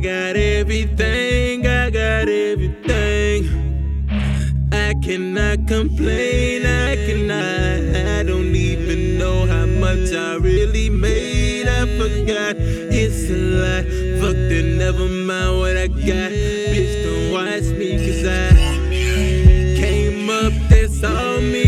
I got everything, I got everything. I cannot complain, I cannot. I don't even know how much I really made. I forgot it's a lot. Fuck, then never mind what I got. Bitch, don't watch me, cause I came up, that's all me.